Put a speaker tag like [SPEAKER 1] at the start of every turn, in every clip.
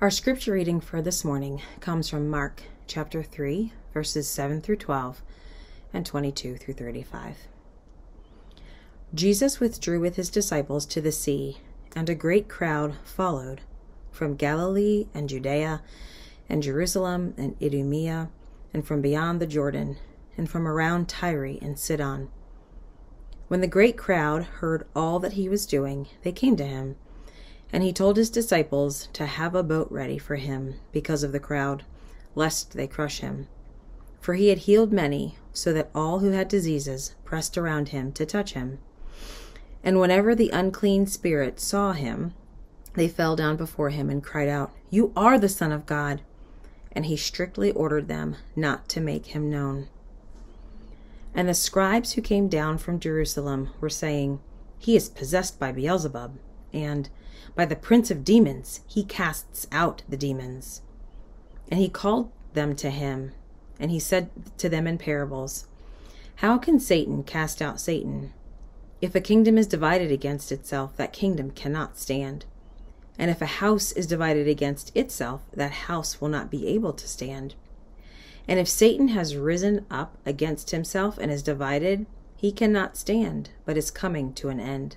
[SPEAKER 1] Our scripture reading for this morning comes from Mark chapter 3, verses 7 through 12 and 22 through 35. Jesus withdrew with his disciples to the sea, and a great crowd followed from Galilee and Judea and Jerusalem and Idumea and from beyond the Jordan and from around Tyre and Sidon. When the great crowd heard all that he was doing, they came to him and he told his disciples to have a boat ready for him because of the crowd, lest they crush him. For he had healed many, so that all who had diseases pressed around him to touch him. And whenever the unclean spirits saw him, they fell down before him and cried out, You are the Son of God! And he strictly ordered them not to make him known. And the scribes who came down from Jerusalem were saying, He is possessed by Beelzebub, and by the prince of demons, he casts out the demons. And he called them to him, and he said to them in parables, How can Satan cast out Satan? If a kingdom is divided against itself, that kingdom cannot stand. And if a house is divided against itself, that house will not be able to stand. And if Satan has risen up against himself and is divided, he cannot stand, but is coming to an end.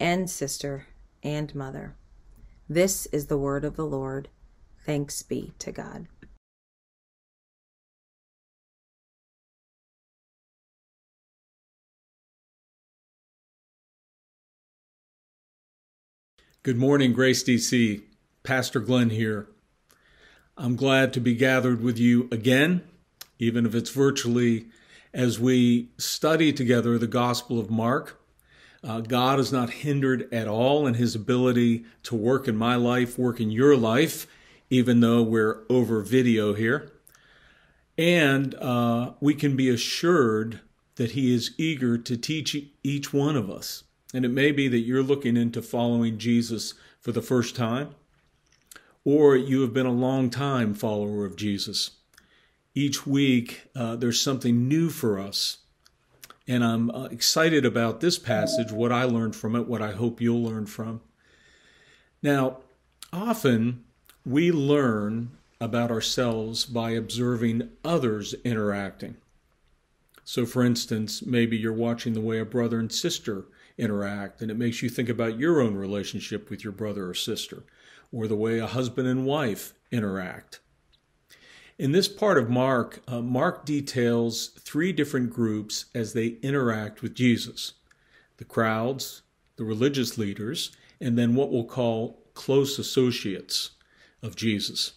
[SPEAKER 1] and sister and mother. This is the word of the Lord. Thanks be to God.
[SPEAKER 2] Good morning, Grace DC. Pastor Glenn here. I'm glad to be gathered with you again, even if it's virtually, as we study together the Gospel of Mark. Uh, God is not hindered at all in his ability to work in my life, work in your life, even though we're over video here. And uh, we can be assured that he is eager to teach each one of us. And it may be that you're looking into following Jesus for the first time, or you have been a long time follower of Jesus. Each week, uh, there's something new for us and I'm uh, excited about this passage, what I learned from it, what I hope you'll learn from. Now, often we learn about ourselves by observing others interacting. So, for instance, maybe you're watching the way a brother and sister interact, and it makes you think about your own relationship with your brother or sister, or the way a husband and wife interact. In this part of Mark, uh, Mark details three different groups as they interact with Jesus the crowds, the religious leaders, and then what we'll call close associates of Jesus.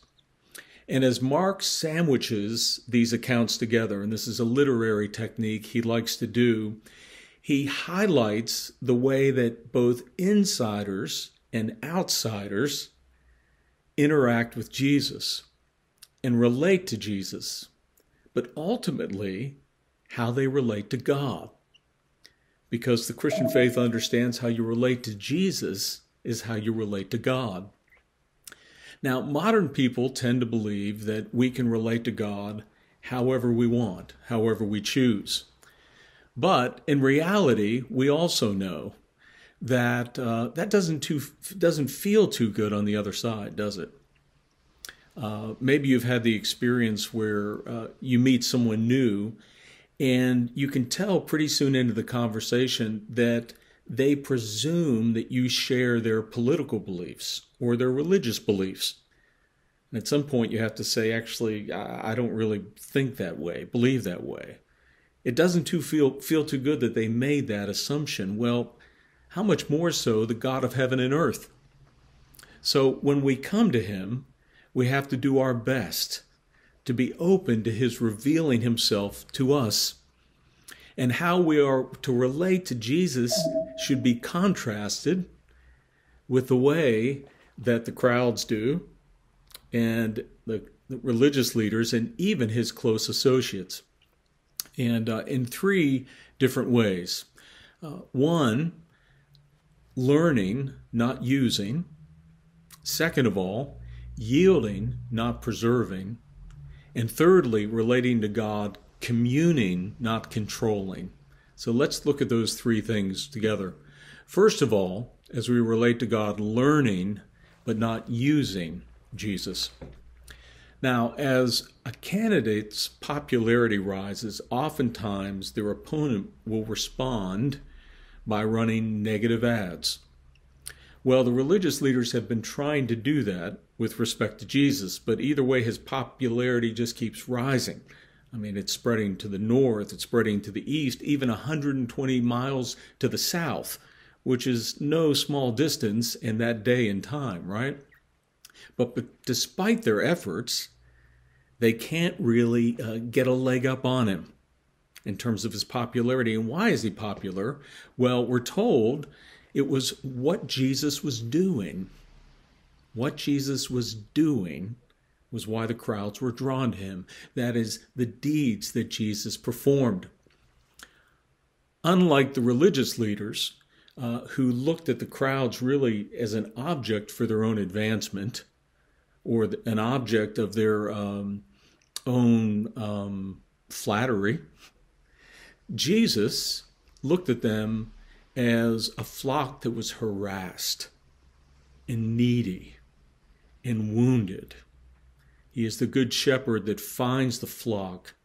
[SPEAKER 2] And as Mark sandwiches these accounts together, and this is a literary technique he likes to do, he highlights the way that both insiders and outsiders interact with Jesus and relate to Jesus, but ultimately how they relate to God. Because the Christian faith understands how you relate to Jesus is how you relate to God. Now, modern people tend to believe that we can relate to God however we want, however we choose. But in reality, we also know that uh, that doesn't too doesn't feel too good on the other side, does it? Uh, maybe you've had the experience where uh, you meet someone new and you can tell pretty soon into the conversation that they presume that you share their political beliefs or their religious beliefs. And at some point, you have to say, actually, I don't really think that way, believe that way. It doesn't too feel, feel too good that they made that assumption. Well, how much more so the God of heaven and earth? So when we come to Him, we have to do our best to be open to His revealing Himself to us. And how we are to relate to Jesus should be contrasted with the way that the crowds do and the, religious leaders and even his close associates. And uh, in three different ways. Uh, one, learning, not using. Second of all, yielding, not preserving. And thirdly, relating to God, communing, not controlling. So let's look at those three things together. First of all, as we relate to God, learning, but not using Jesus. Now, as a candidate's popularity rises, oftentimes their opponent will respond by running negative ads. Well, the religious leaders have been trying to do that with respect to Jesus, but either way, his popularity just keeps rising. I mean, it's spreading to the north, it's spreading to the east, even 120 miles to the south, which is no small distance in that day and time, right? But, but despite their efforts, they can't really uh, get a leg up on him in terms of his popularity. And why is he popular? Well, we're told it was what Jesus was doing. What Jesus was doing was why the crowds were drawn to him. That is, the deeds that Jesus performed. Unlike the religious leaders, uh, who looked at the crowds really as an object for their own advancement or an object of their um, own um, flattery, Jesus looked at them as a flock that was harassed and needy and wounded. He is the good shepherd that finds the flock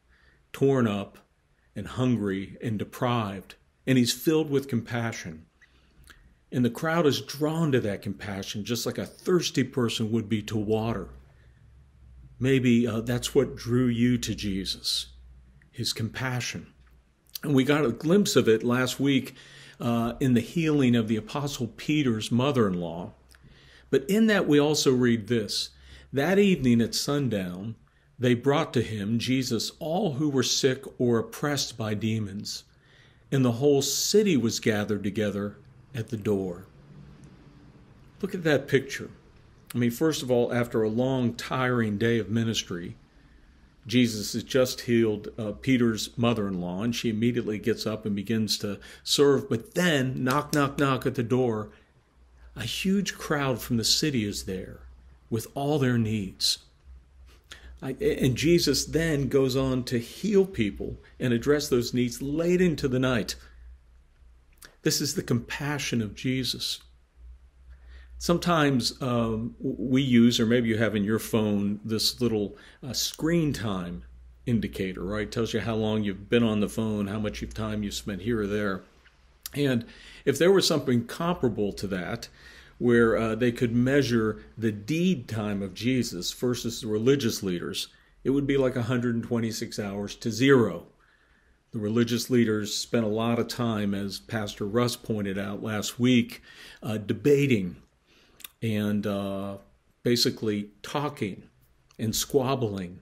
[SPEAKER 2] torn up and hungry and deprived, and he's filled with compassion. And the crowd is drawn to that compassion just like a thirsty person would be to water. Maybe uh, that's what drew you to Jesus, his compassion. And we got a glimpse of it last week uh, in the healing of the Apostle Peter's mother in law. But in that, we also read this That evening at sundown, they brought to him, Jesus, all who were sick or oppressed by demons, and the whole city was gathered together at the door. Look at that picture. I mean, first of all, after a long, tiring day of ministry, Jesus has just healed uh, Peter's mother in law, and she immediately gets up and begins to serve. But then, knock, knock, knock at the door, a huge crowd from the city is there with all their needs. I, and Jesus then goes on to heal people and address those needs late into the night. This is the compassion of Jesus. Sometimes um, we use, or maybe you have in your phone, this little uh, screen time indicator, right? It tells you how long you've been on the phone, how much time you've spent here or there. And if there was something comparable to that, where uh, they could measure the deed time of Jesus versus the religious leaders, it would be like 126 hours to zero. The religious leaders spent a lot of time, as Pastor Russ pointed out last week, uh, debating and uh, basically talking and squabbling,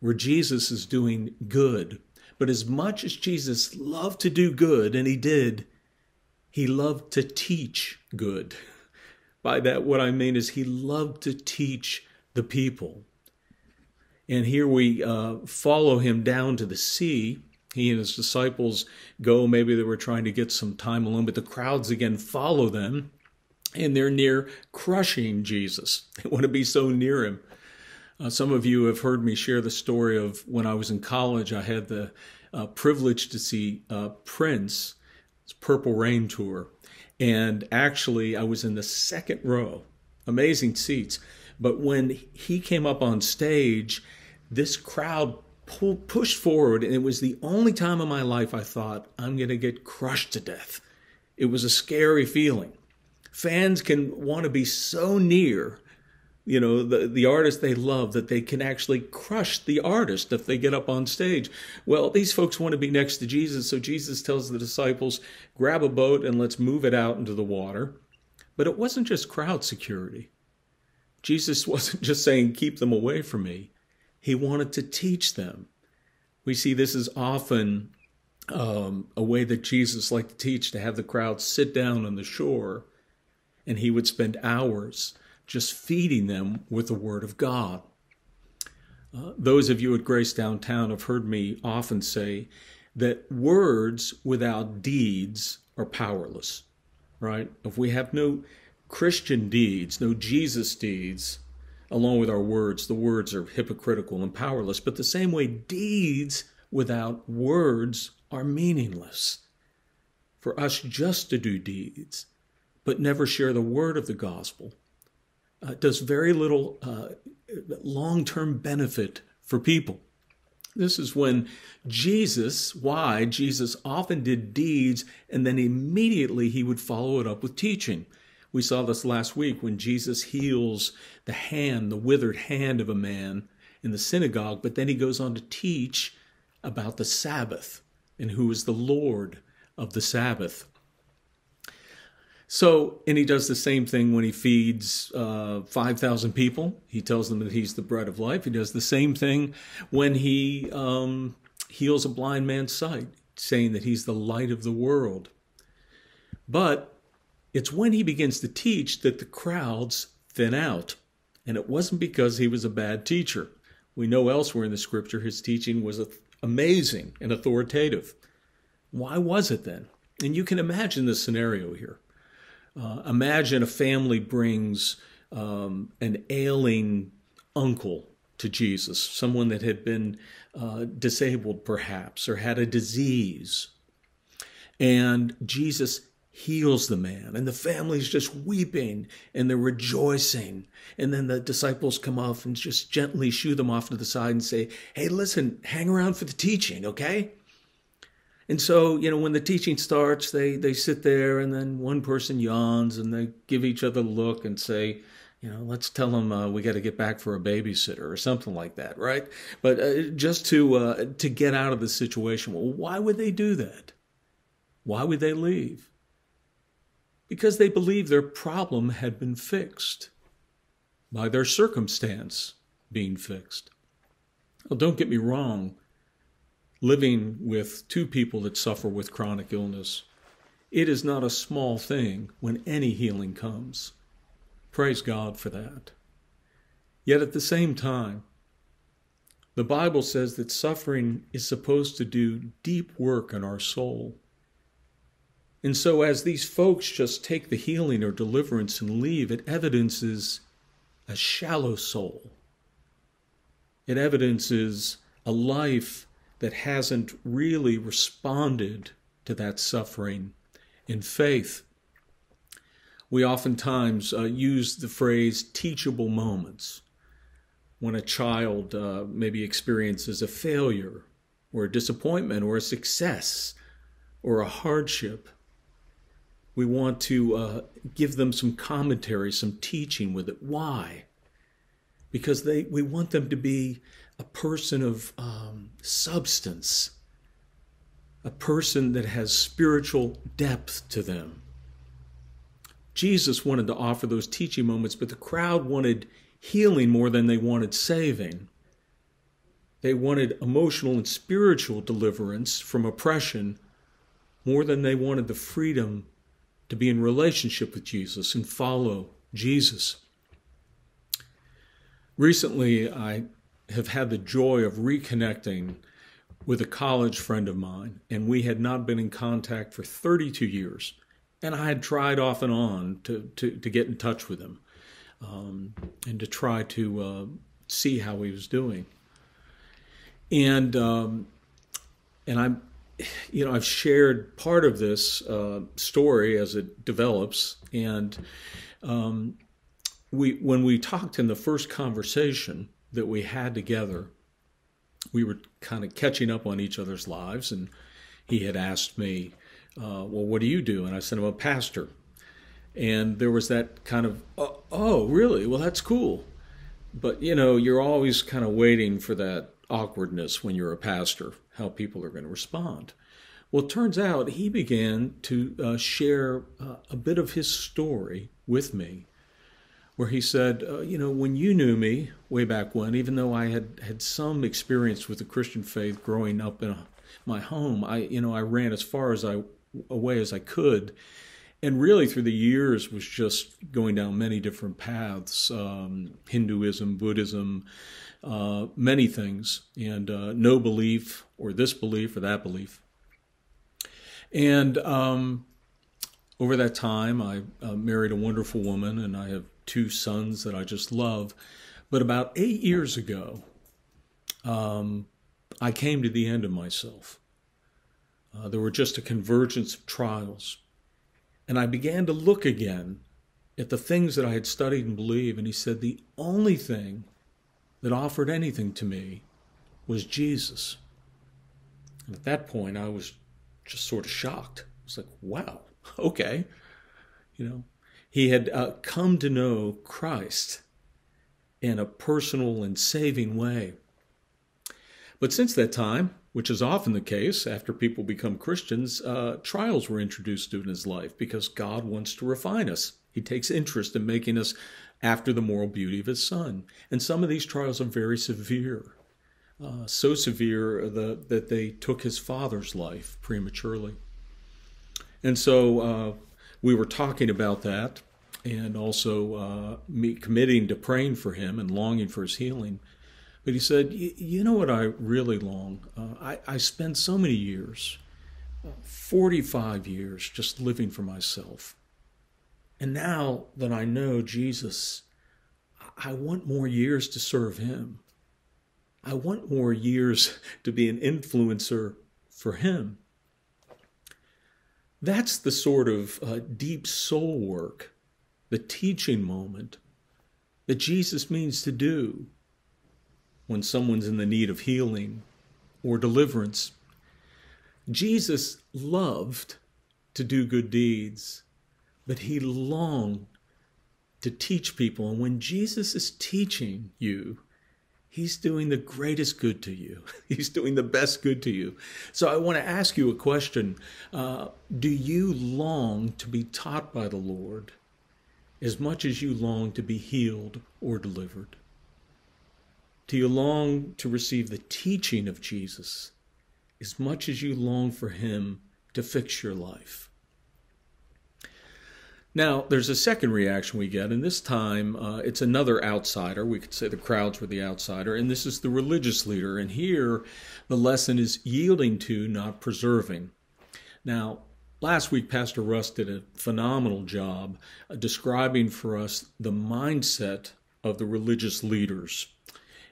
[SPEAKER 2] where Jesus is doing good. But as much as Jesus loved to do good, and he did, he loved to teach good. By that, what I mean is he loved to teach the people. And here we uh, follow him down to the sea he and his disciples go. Maybe they were trying to get some time alone, but the crowds again follow them and they're near crushing Jesus. They want to be so near him. Uh, some of you have heard me share the story of when I was in college, I had the uh, privilege to see uh, Prince, Purple Rain tour. And actually, I was in the second row, amazing seats. But when he came up on stage, this crowd pull, pushed forward, and it was the only time in my life I thought, I'm going to get crushed to death. It was a scary feeling. Fans can want to be so near, you know, the, the artist they love that they can actually crush the artist if they get up on stage. Well, these folks want to be next to Jesus, so Jesus tells the disciples, grab a boat and let's move it out into the water. But it wasn't just crowd security. Jesus wasn't just saying, keep them away from me. He wanted to teach them. We see this is often um, a way that Jesus liked to teach to have the crowd sit down on the shore, and he would spend hours just feeding them with the Word of God. Uh, those of you at Grace Downtown have heard me often say that words without deeds are powerless, right? If we have no Christian deeds, no Jesus deeds, along with our words, the words are hypocritical and powerless. But the same way, deeds without words are meaningless. For us just to do deeds, but never share the word of the gospel, uh, does very little uh, long term benefit for people. This is when Jesus, why Jesus often did deeds and then immediately he would follow it up with teaching. We saw this last week when Jesus heals the hand, the withered hand of a man in the synagogue, but then he goes on to teach about the Sabbath and who is the Lord of the Sabbath. So, and he does the same thing when he feeds uh, 5,000 people. He tells them that he's the bread of life. He does the same thing when he um, heals a blind man's sight, saying that he's the light of the world. But it's when he begins to teach that the crowds thin out. And it wasn't because he was a bad teacher. We know elsewhere in the scripture his teaching was amazing and authoritative. Why was it then? And you can imagine the scenario here. Uh, imagine a family brings um, an ailing uncle to Jesus, someone that had been uh, disabled perhaps or had a disease. And Jesus heals the man, and the family's just weeping and they're rejoicing. And then the disciples come off and just gently shoo them off to the side and say, Hey, listen, hang around for the teaching, okay? And so, you know, when the teaching starts, they, they sit there and then one person yawns and they give each other a look and say, you know, let's tell them uh, we got to get back for a babysitter or something like that, right? But uh, just to uh, to get out of the situation. Well, why would they do that? Why would they leave? Because they believed their problem had been fixed by their circumstance being fixed. Well, don't get me wrong living with two people that suffer with chronic illness, it is not a small thing when any healing comes. Praise God for that. Yet at the same time, the Bible says that suffering is supposed to do deep work in our soul. And so, as these folks just take the healing or deliverance and leave, it evidences a shallow soul. It evidences a life that hasn't really responded to that suffering in faith. We oftentimes uh, use the phrase teachable moments when a child uh, maybe experiences a failure or a disappointment or a success or a hardship. We want to uh, give them some commentary, some teaching with it. Why? Because they, we want them to be a person of um, substance, a person that has spiritual depth to them. Jesus wanted to offer those teaching moments, but the crowd wanted healing more than they wanted saving. They wanted emotional and spiritual deliverance from oppression more than they wanted the freedom to be in relationship with Jesus and follow Jesus. Recently, I have had the joy of reconnecting with a college friend of mine, and we had not been in contact for 32 years. And I had tried off and on to, to, to get in touch with him um, and to try to uh, see how he was doing. And um, and I'm, you know, I've shared part of this uh, story as it develops, and um, we when we talked in the first conversation, that we had together, we were kind of catching up on each other's lives. And he had asked me uh, well, what do you do? And I said, I'm a pastor. And there was that kind of, oh, oh, really? Well, that's cool. But, you know, you're always kind of waiting for that awkwardness when you're a pastor, how people are going to respond. Well, it turns out he began to uh, share uh, a bit of his story with me, where he said, uh, You know, when you knew me way back when, even though I had had some experience with the Christian faith growing up in a, my home, I, you know, I ran as far as I away as I could. And really, through the years, was just going down many different paths um, Hinduism, Buddhism, uh, many things, and uh, no belief, or this belief, or that belief. And um, over that time, I uh, married a wonderful woman, and I have two sons that I just love. But about eight years ago, um, I came to the end of myself. Uh, there were just a convergence of trials. And I began to look again at the things that I had studied and believed. And he said, The only thing that offered anything to me was Jesus. And at that point, I was just sort of shocked. I was like, wow, okay. You know, he had uh, come to know Christ in a personal and saving way. But since that time, which is often the case after people become Christians, uh, trials were introduced in his life because God wants to refine us. He takes interest in making us after the moral beauty of his Son. And some of these trials are very severe uh, so severe the, that they took his father's life prematurely. And so uh, we were talking about that and also uh, me committing to praying for him and longing for his healing. But he said, You know what I really long? Uh, I, I spent so many years, 45 years, just living for myself. And now that I know Jesus, I want more years to serve him. I want more years to be an influencer for Him. That's the sort of uh, deep soul work, the teaching moment that Jesus means to do when someone's in the need of healing or deliverance. Jesus loved to do good deeds, but he longed to teach people. And when Jesus is teaching you, He's doing the greatest good to you. He's doing the best good to you. So I want to ask you a question. Uh, do you long to be taught by the Lord as much as you long to be healed or delivered? Do you long to receive the teaching of Jesus as much as you long for Him to fix your life? Now, there's a second reaction we get, and this time uh, it's another outsider. We could say the crowds were the outsider, and this is the religious leader. And here the lesson is yielding to, not preserving. Now, last week, Pastor Russ did a phenomenal job uh, describing for us the mindset of the religious leaders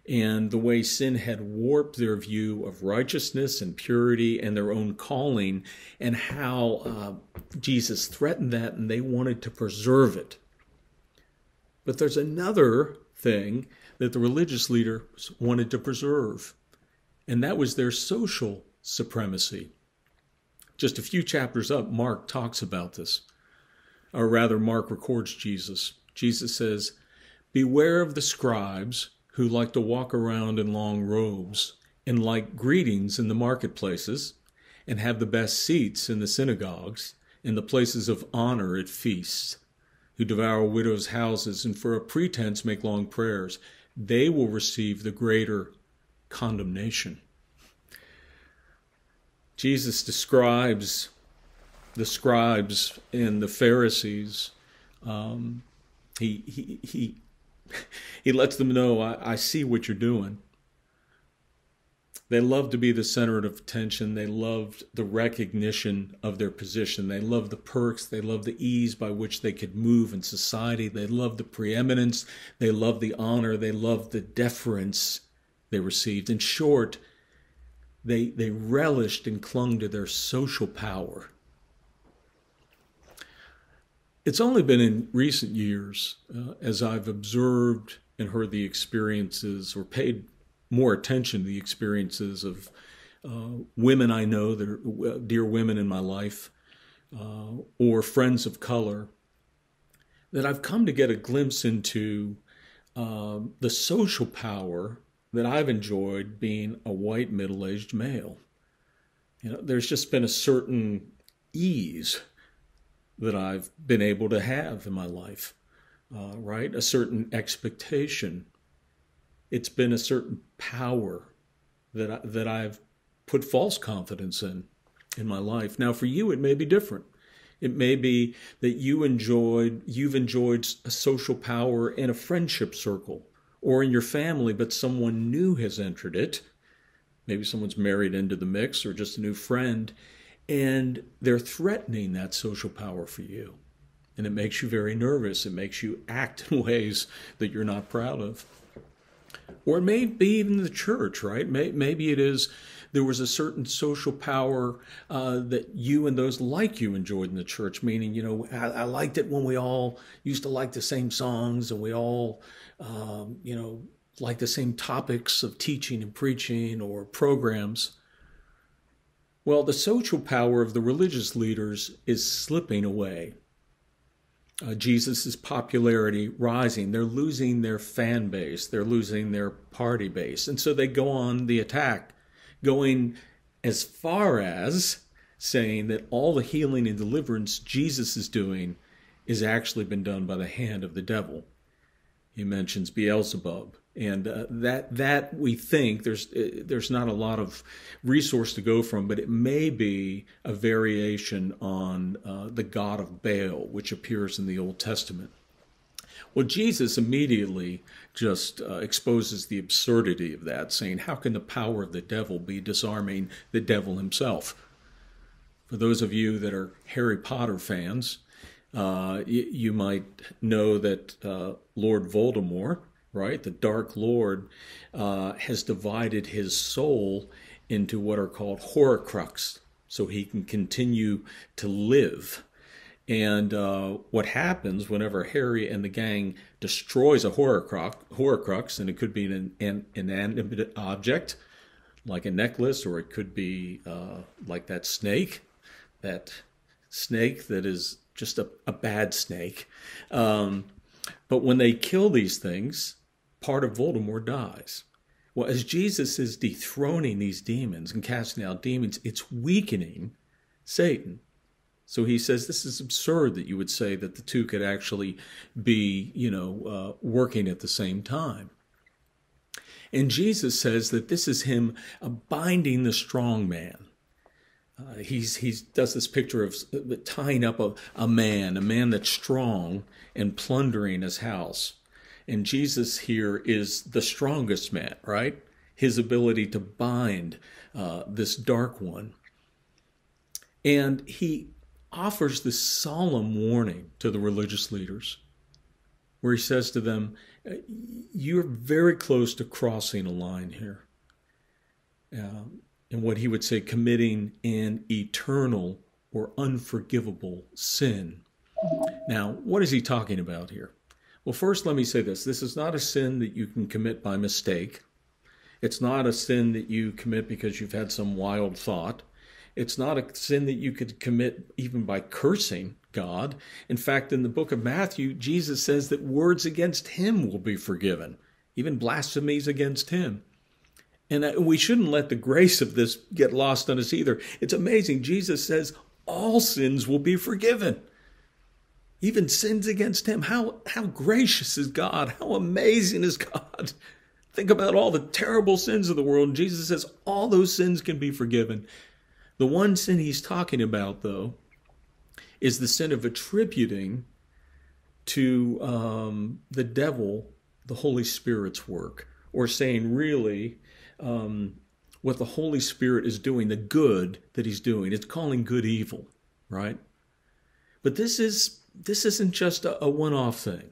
[SPEAKER 2] and the way sin had warped their view of righteousness and purity and their own calling, and how uh, Jesus threatened that and they wanted to preserve it. But there's another thing that the religious leaders wanted to preserve, and that was their social supremacy. Just a few chapters up, Mark talks about this, or rather, Mark records Jesus. Jesus says, Beware of the scribes who like to walk around in long robes and like greetings in the marketplaces and have the best seats in the synagogues and the places of honor at feasts, who devour widows' houses and for a pretense make long prayers, they will receive the greater condemnation. Jesus describes the scribes and the Pharisees. Um, he, he, he he lets them know, I, I see what you're doing. They love to be the center of attention. They loved the recognition of their position. They loved the perks. They loved the ease by which they could move in society. They loved the preeminence. They loved the honor. They loved the deference they received. In short, they, they relished and clung to their social power. It's only been in recent years, uh, as I've observed and heard the experiences or paid more attention to the experiences of uh, women I know that are dear women in my life uh, or friends of color, that I've come to get a glimpse into um, the social power that I've enjoyed being a white middle aged male. You know, there's just been a certain ease that I've been able to have in my life, uh, right? A certain expectation. It's been a certain power that I, that I've put false confidence in in my life. Now, for you, it may be different. It may be that you enjoyed you've enjoyed a social power in a friendship circle or in your family, but someone new has entered it. Maybe someone's married into the mix or just a new friend, and they're threatening that social power for you. And it makes you very nervous. It makes you act in ways that you're not proud of. Or it may be even the church, right? Maybe it is there was a certain social power uh, that you and those like you enjoyed in the church. Meaning, you know, I, I, liked it when we all used to like the same songs and we all, um, you know, like the same topics of teaching and preaching or programs. Well, the social power of the religious leaders is slipping away. Uh, Jesus' popularity rising. They're losing their fan base. They're losing their party base. And so they go on the attack going as far as saying that all the healing and deliverance Jesus is doing is actually been done by the hand of the devil. He mentions Beelzebub, and uh, that that we think there's uh, there's not a lot of resource to go from, but it may be a variation on uh, the god of Baal, which appears in the Old Testament. Well, Jesus immediately just uh, exposes the absurdity of that, saying, How can the power of the devil be disarming the devil himself? For those of you that are Harry Potter fans, uh, you, you, might know that uh, Lord Voldemort, right, the Dark Lord, uh, has divided his soul into what are called Horcrux, so he can continue to live and uh, what happens whenever Harry and the gang destroys a horcrux, horcrux and it could be an, an inanimate object like a necklace, or it could be uh, like that snake, that snake that is just a, a bad snake. Um, but when they kill these things, part of Voldemort dies. Well, as Jesus is dethroning these demons and casting out demons, it's weakening Satan. So he says this is absurd that you would say that the two could actually be, you know, uh, working at the same time. And Jesus says that this is him binding the strong man. Uh, he's he does this picture of uh, tying up a, a man, a man that's strong and plundering his house. And Jesus here is the strongest man, right? His ability to bind uh, this dark one. And he offers this solemn warning to the religious leaders, where he says to them, You're very close to crossing a line here. Um, and what he would say, committing an eternal or unforgivable sin. Now, what is he talking about here? Well, first, let me say this this is not a sin that you can commit by mistake. It's not a sin that you commit because you've had some wild thought. It's not a sin that you could commit even by cursing God. In fact, in the book of Matthew, Jesus says that words against him will be forgiven, even blasphemies against him. And uh, we shouldn't let the grace of this get lost on us either. It's amazing. Jesus says all sins will be forgiven. Even sins against him. How, how gracious is God? How amazing is God? Think about all the terrible sins of the world. Jesus says all those sins can be forgiven. The one sin he's talking about, though, is the sin of attributing to um, the devil the Holy Spirit's work, or saying, really, um, what the Holy Spirit is doing, the good that he's doing. It's calling good evil, right? But this is this isn't just a, a one-off thing.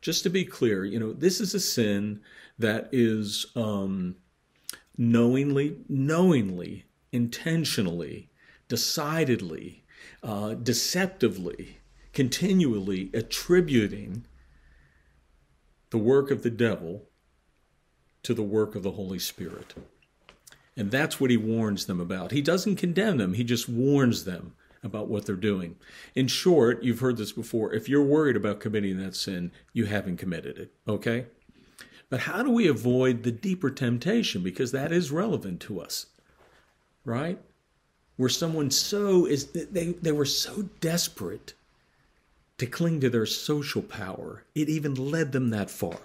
[SPEAKER 2] Just to be clear, you know, this is a sin that is um, knowingly, knowingly intentionally, decidedly, uh, deceptively, continually attributing the work of the devil to the work of the Holy Spirit. And that's what he warns them about. He doesn't condemn them, he just warns them about what they're doing. In short, you've heard this before. If you're worried about committing that sin, you haven't committed it. Okay? But how do we avoid the deeper temptation? Because that is relevant to us, right? Where someone so is, they, they were so desperate to cling to their social power, it even led them that far.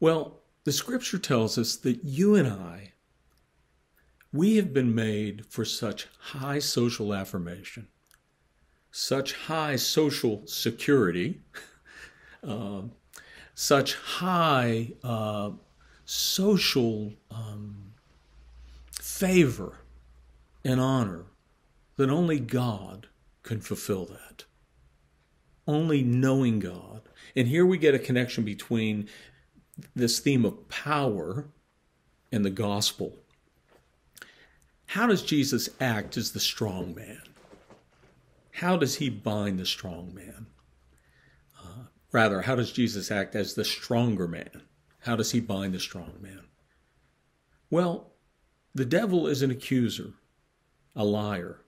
[SPEAKER 2] Well, the scripture tells us that you and I, we have been made for such high social affirmation, such high social security, uh, such high uh, social um, favor and honor that only God can fulfill that. Only knowing God. And here we get a connection between this theme of power and the gospel. How does Jesus act as the strong man? How does he bind the strong man? Uh, rather, how does Jesus act as the stronger man? How does he bind the strong man? Well, the devil is an accuser, a liar,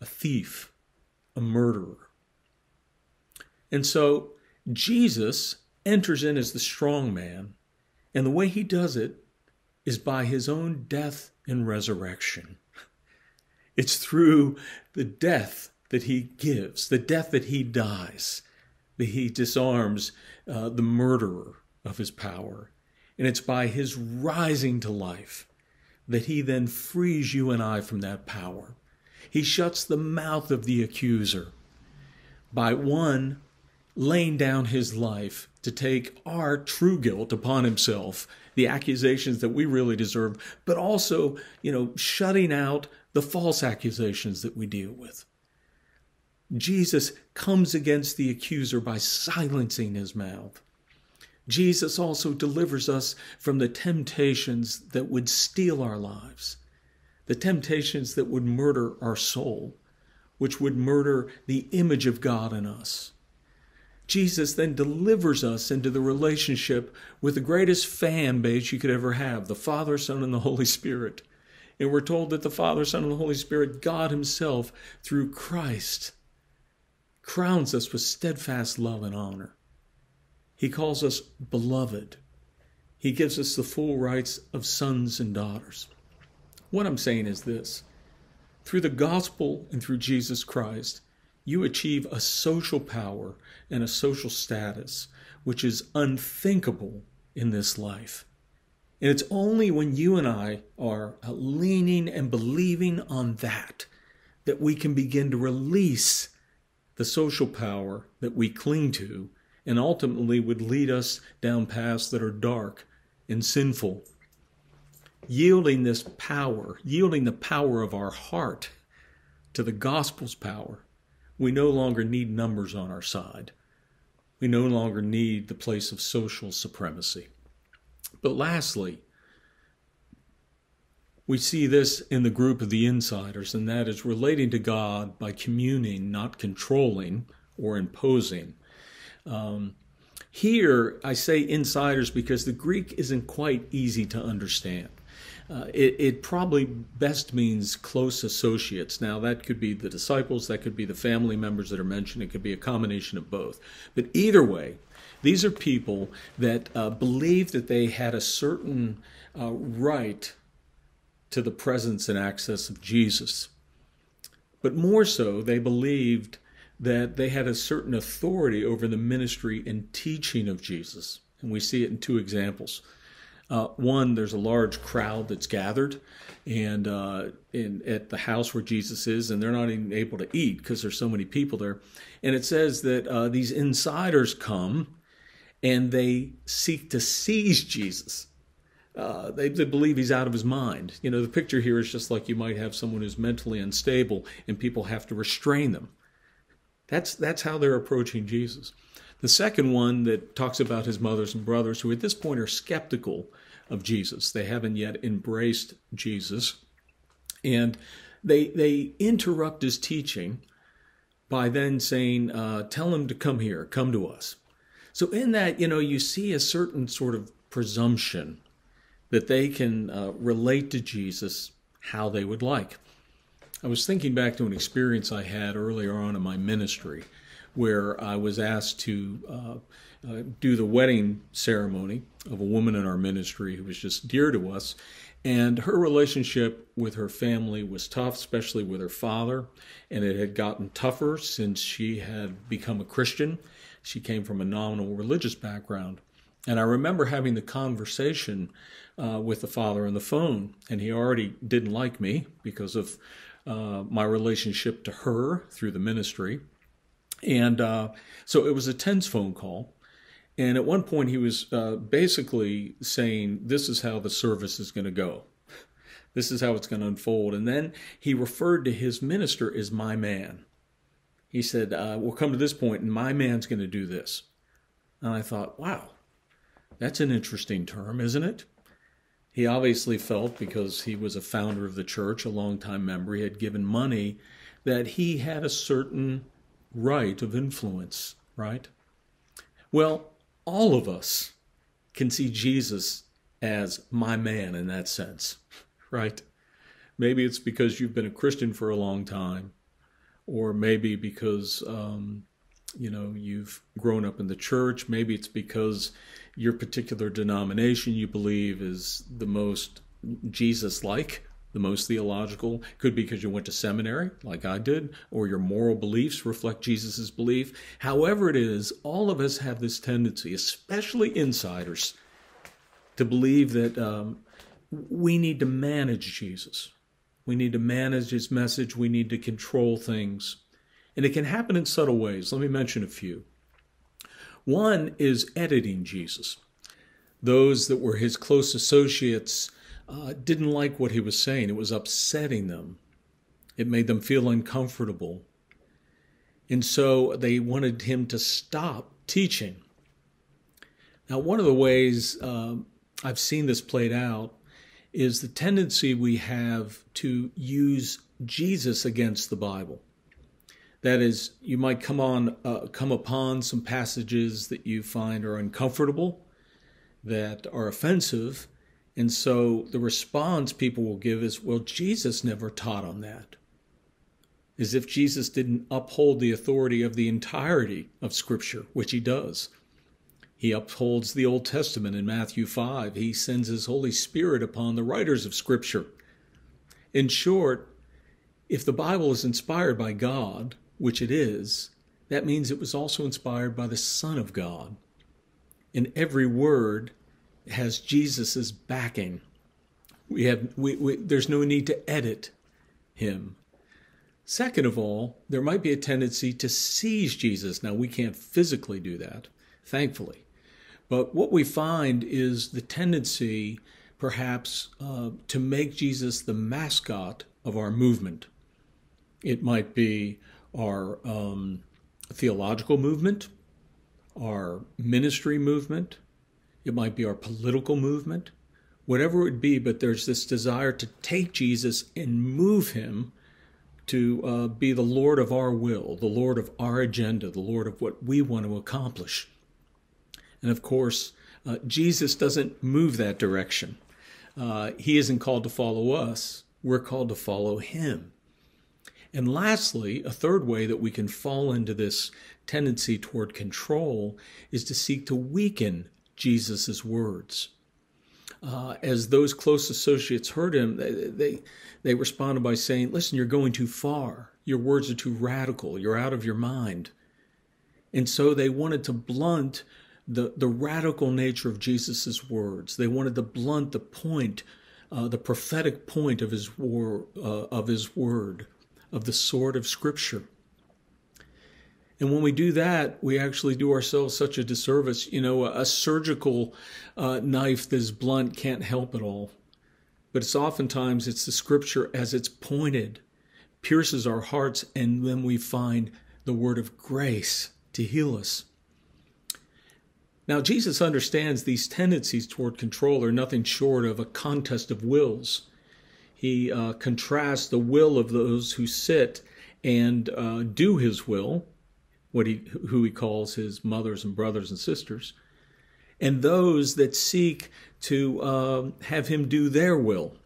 [SPEAKER 2] a thief, a murderer. And so Jesus enters in as the strong man, and the way he does it is by his own death and resurrection. It's through the death that he gives, the death that he dies, that he disarms uh, the murderer of his power. And it's by his rising to life that he then frees you and I from that power. He shuts the mouth of the accuser by one laying down his life to take our true guilt upon himself, the accusations that we really deserve, but also, you know, shutting out the false accusations that we deal with. Jesus comes against the accuser by silencing his mouth. Jesus also delivers us from the temptations that would steal our lives, the temptations that would murder our soul, which would murder the image of God in us. Jesus then delivers us into the relationship with the greatest fan base you could ever have the Father, Son, and the Holy Spirit. And we're told that the Father, Son, and the Holy Spirit, God Himself, through Christ, crowns us with steadfast love and honor. He calls us beloved. He gives us the full rights of sons and daughters. What I'm saying is this through the gospel and through Jesus Christ, you achieve a social power and a social status which is unthinkable in this life. And it's only when you and I are leaning and believing on that that we can begin to release the social power that we cling to and ultimately would lead us down paths that are dark and sinful. Yielding this power, yielding the power of our heart to the gospel's power, we no longer need numbers on our side. We no longer need the place of social supremacy. But lastly, we see this in the group of the insiders, and that is relating to God by communing, not controlling or imposing. Um, here, I say insiders because the Greek isn't quite easy to understand. Uh, it, it, probably best means close associates. Now, that could be the disciples, that could be the family members that are mentioned, it could be a combination of both. But either way, these are people that uh, believed that they had a certain uh, right to the presence and access of Jesus. But more so, they believed that they had a certain authority over the ministry and teaching of Jesus. And we see it in two examples. Uh, one, there's a large crowd that's gathered, and uh, in at the house where Jesus is, and they're not even able to eat because there's so many people there. And it says that uh, these insiders come, and they seek to seize Jesus. Uh, they, they, believe he's out of his mind. You know, the picture here is just like you might have someone who's mentally unstable, and people have to restrain them. That's that's how they're approaching Jesus. The second one that talks about his mothers and brothers who at this point are skeptical of Jesus. They haven't yet embraced Jesus. And they, they interrupt his teaching by then saying, uh, Tell him to come here, come to us. So, in that, you know, you see a certain sort of presumption that they can uh, relate to Jesus how they would like. I was thinking back to an experience I had earlier on in my ministry where I was asked to uh, uh, do the wedding ceremony of a woman in our ministry who was just dear to us. And her relationship with her family was tough, especially with her father. And it had gotten tougher since she had become a Christian. She came from a nominal religious background. And I remember having the conversation uh, with the father on the phone, and he already didn't like me because of uh, my relationship to her through the ministry. And uh, so it was a tense phone call. And at one point, he was uh, basically saying, This is how the service is going to go. This is how it's going to unfold. And then he referred to his minister as my man. He said, uh, We'll come to this point, and my man's going to do this. And I thought, Wow, that's an interesting term, isn't it? He obviously felt, because he was a founder of the church, a longtime member, he had given money, that he had a certain right of influence, right? Well, all of us can see Jesus as my man in that sense, right? Maybe it's because you've been a Christian for a long time, or maybe because um, you know you've grown up in the church. Maybe it's because your particular denomination you believe is the most Jesus-like, the most theological. Could be because you went to seminary, like I did, or your moral beliefs reflect Jesus' belief. However, it is, all of us have this tendency, especially insiders, to believe that um, we need to manage Jesus. We need to manage his message. We need to control things. And it can happen in subtle ways. Let me mention a few. One is editing Jesus. Those that were his close associates uh, didn't like what he was saying. It was upsetting them, it made them feel uncomfortable. And so they wanted him to stop teaching. Now, one of the ways uh, I've seen this played out is the tendency we have to use Jesus against the Bible. That is, you might come on, uh, come upon some passages that you find are uncomfortable, that are offensive, and so the response people will give is, well, Jesus never taught on that. As if Jesus didn't uphold the authority of the entirety of Scripture, which he does. He upholds the Old Testament in Matthew 5. He sends his Holy Spirit upon the writers of Scripture. In short, if the Bible is inspired by God, which it is, that means it was also inspired by the Son of God. And every word has Jesus's backing. We have we, we, there's no need to edit him. Second of all, there might be a tendency to seize Jesus. Now we can't physically do that, thankfully. But what we find is the tendency, perhaps, uh, to make Jesus the mascot of our movement. It might be our um, theological movement, our ministry movement, it might be our political movement, whatever it would be, but there's this desire to take Jesus and move him to uh, be the Lord of our will, the Lord of our agenda, the Lord of what we want to accomplish. And of course, uh, Jesus doesn't move that direction. Uh, he isn't called to follow us, we're called to follow him. And lastly, a third way that we can fall into this tendency toward control is to seek to weaken Jesus' words. Uh, as those close associates heard him, they, they, they responded by saying, Listen, you're going too far. Your words are too radical. You're out of your mind. And so they wanted to blunt the, the radical nature of Jesus' words. They wanted to blunt the point, uh, the prophetic point of his, war, uh, of his word, of the sword of Scripture. And when we do that, we actually do ourselves such a disservice. You know, a, surgical uh, knife that's blunt can't help at all. But it's oftentimes it's the scripture as it's pointed, pierces our hearts, and then we find the word of grace to heal us. Now, Jesus understands these tendencies toward control are nothing short of a contest of wills. He uh, contrasts the will of those who sit and uh, do his will what he who he calls his mothers and brothers and sisters, and those that seek to uh, have him do their will.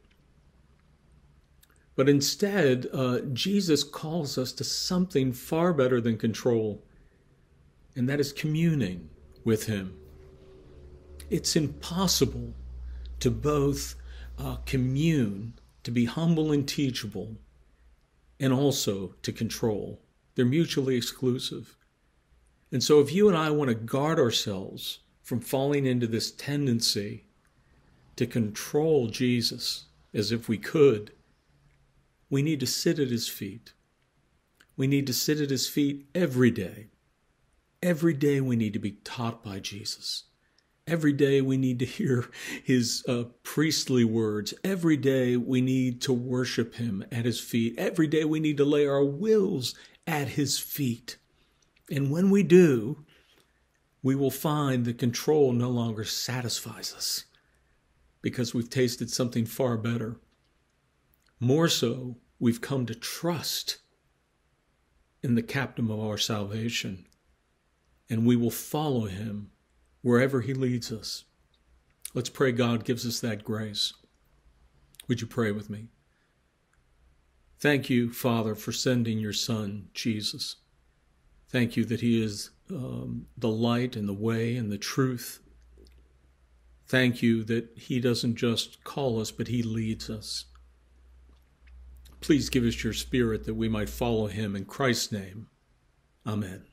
[SPEAKER 2] But instead, uh, Jesus calls us to something far better than control, and that is communing with Him. It's impossible to both uh, commune, to be humble and teachable, and also to control. They're mutually exclusive. And so, if you and I want to guard ourselves from falling into this tendency to control Jesus as if we could, we need to sit at his feet. We need to sit at his feet every day. Every day we need to be taught by Jesus. Every day we need to hear his uh, priestly words. Every day we need to worship him at his feet. Every day we need to lay our wills at his feet. And when we do, we will find that control no longer satisfies us because we've tasted something far better. More so, we've come to trust in the captain of our salvation, and we will follow him wherever he leads us. Let's pray God gives us that grace. Would you pray with me? Thank you, Father, for sending your Son, Jesus. Thank you that he is um, the light and the way and the truth. Thank you that he doesn't just call us, but he leads us. Please give us your spirit that we might follow him in Christ's name. Amen.